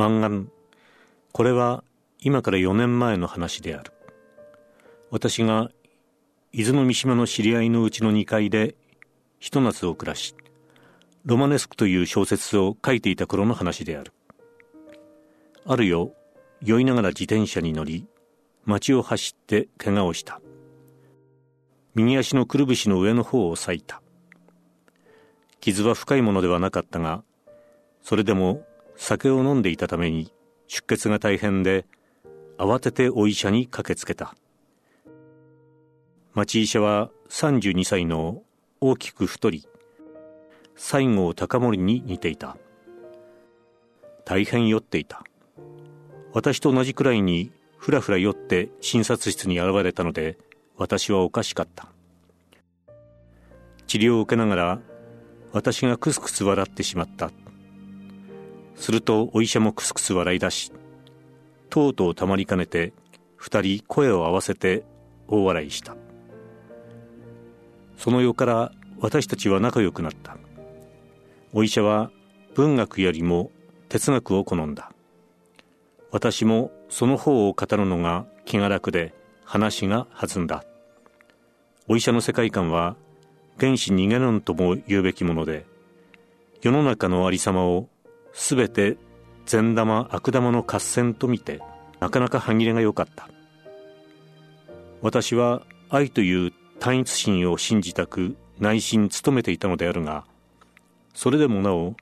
満願これは今から4年前の話である。私が伊豆の三島の知り合いのうちの2階でひと夏を暮らしロマネスクという小説を書いていた頃の話である。ある夜酔いながら自転車に乗り街を走って怪我をした。右足のくるぶしの上の方を裂いた。傷は深いものではなかったがそれでも酒を飲んでいたために出血が大変で慌ててお医者に駆けつけた。町医者は32歳の大きく太り西郷隆盛に似ていた。大変酔っていた。私と同じくらいにふらふら酔って診察室に現れたので私はおかしかった。治療を受けながら私がクスクス笑ってしまった。するとお医者もクスクス笑い出しとうとうたまりかねて二人声を合わせて大笑いした。その世から私たちは仲良くなった。お医者は文学よりも哲学を好んだ。私もその方を語るのが気が楽で話が弾んだ。お医者の世界観は原始逃げ論とも言うべきもので世の中のありさまをすべて善玉悪玉の合戦と見てなかなか歯切れが良かった。私は愛という単一心を信じたく内心努めていたのであるがそれでもなお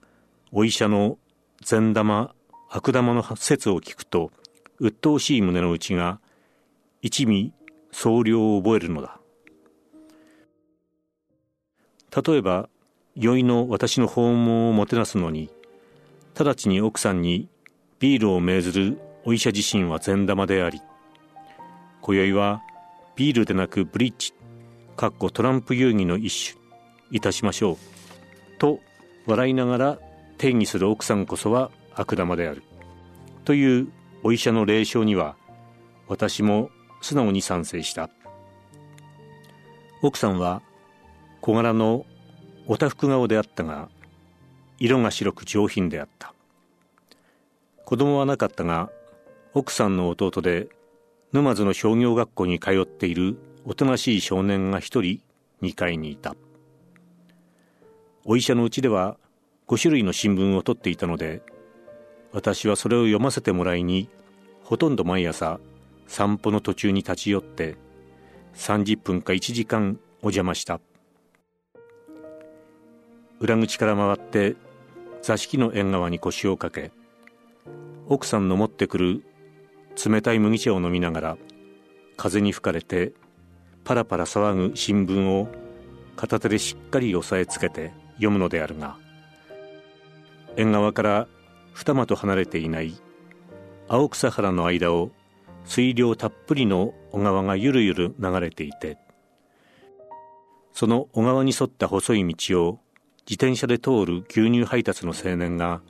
お医者の善玉悪玉の説を聞くと鬱陶しい胸の内が一味総量を覚えるのだ。例えば酔いの私の訪問をもてなすのに直ちに奥さんにビールを命ずるお医者自身は善玉であり今宵はビールでなくブリッジかっこトランプ遊戯の一種いたしましょうと笑いながら定義する奥さんこそは悪玉であるというお医者の霊障には私も素直に賛成した。奥さんは小柄のおたふく顔であったが色が白く上品であった。子供はなかったが奥さんの弟で沼津の商業学校に通っているおとなしい少年が一人2階にいた。お医者のうちでは5種類の新聞を取っていたので私はそれを読ませてもらいにほとんど毎朝散歩の途中に立ち寄って30分か1時間お邪魔した。裏口から回って座敷の縁側に腰をかけ奥さんの持ってくる冷たい麦茶を飲みながら風に吹かれてパラパラ騒ぐ新聞を片手でしっかり押さえつけて読むのであるが縁側から二間と離れていない青草原の間を水量たっぷりの小川がゆるゆる流れていてその小川に沿った細い道を自転車で通る牛乳配達の青年が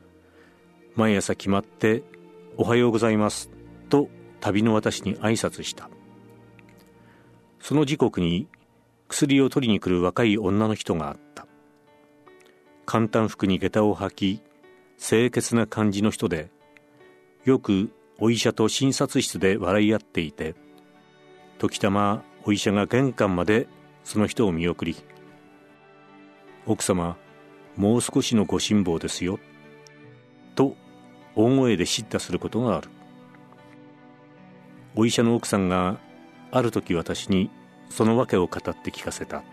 毎朝決まって「おはようございます」と旅の私に挨拶した。その時刻に薬を取りに来る若い女の人があった。簡単服に下駄を履き清潔な感じの人でよくお医者と診察室で笑い合っていて時たまお医者が玄関までその人を見送り「奥様もう少しのご辛抱ですよ」と大声で叱咤することがある。お医者の奥さんがある時私にその訳を語って聞かせた。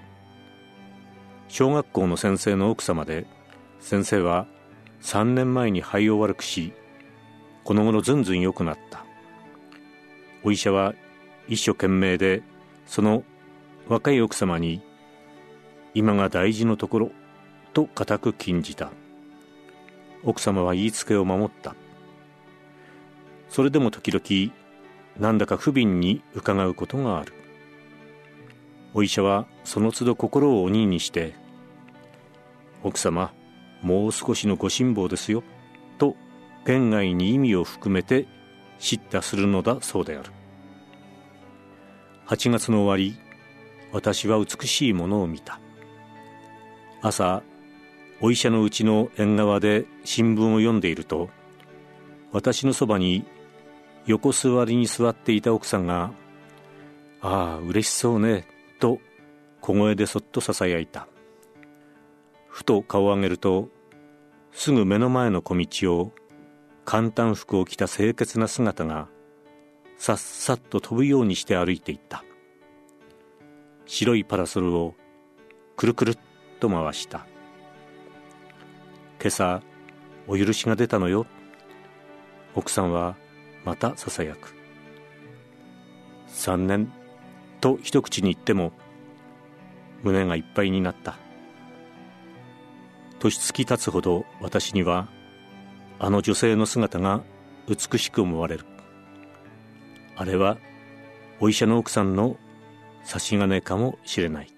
小学校の先生の奥様で先生は3年前に肺を悪くしこの頃ずんずん良くなった。お医者は一生懸命でその若い奥様に今が大事のところと固く禁じた。奥様は言いつけを守った。それでも時々なんだか不憫に伺うことがある。お医者はその都度心を鬼にして奥様もう少しのご辛抱ですよと言外に意味を含めて叱咤するのだそうである。8月の終わり私は美しいものを見た。朝お医者のうちの縁側で新聞を読んでいると私のそばに横座りに座っていた奥さんが「ああ嬉しそうね」と小声でそっとささやいた。ふと顔を上げるとすぐ目の前の小道を簡単服を着た清潔な姿がさっさっと飛ぶようにして歩いていった。白いパラソルをくるくるっと回した。今朝お許しが出たのよ。奥さんはまたささやく。3年と一口に言っても胸がいっぱいになった。年月経つほど私にはあの女性の姿が美しく思われる。あれはお医者の奥さんの差し金かもしれない。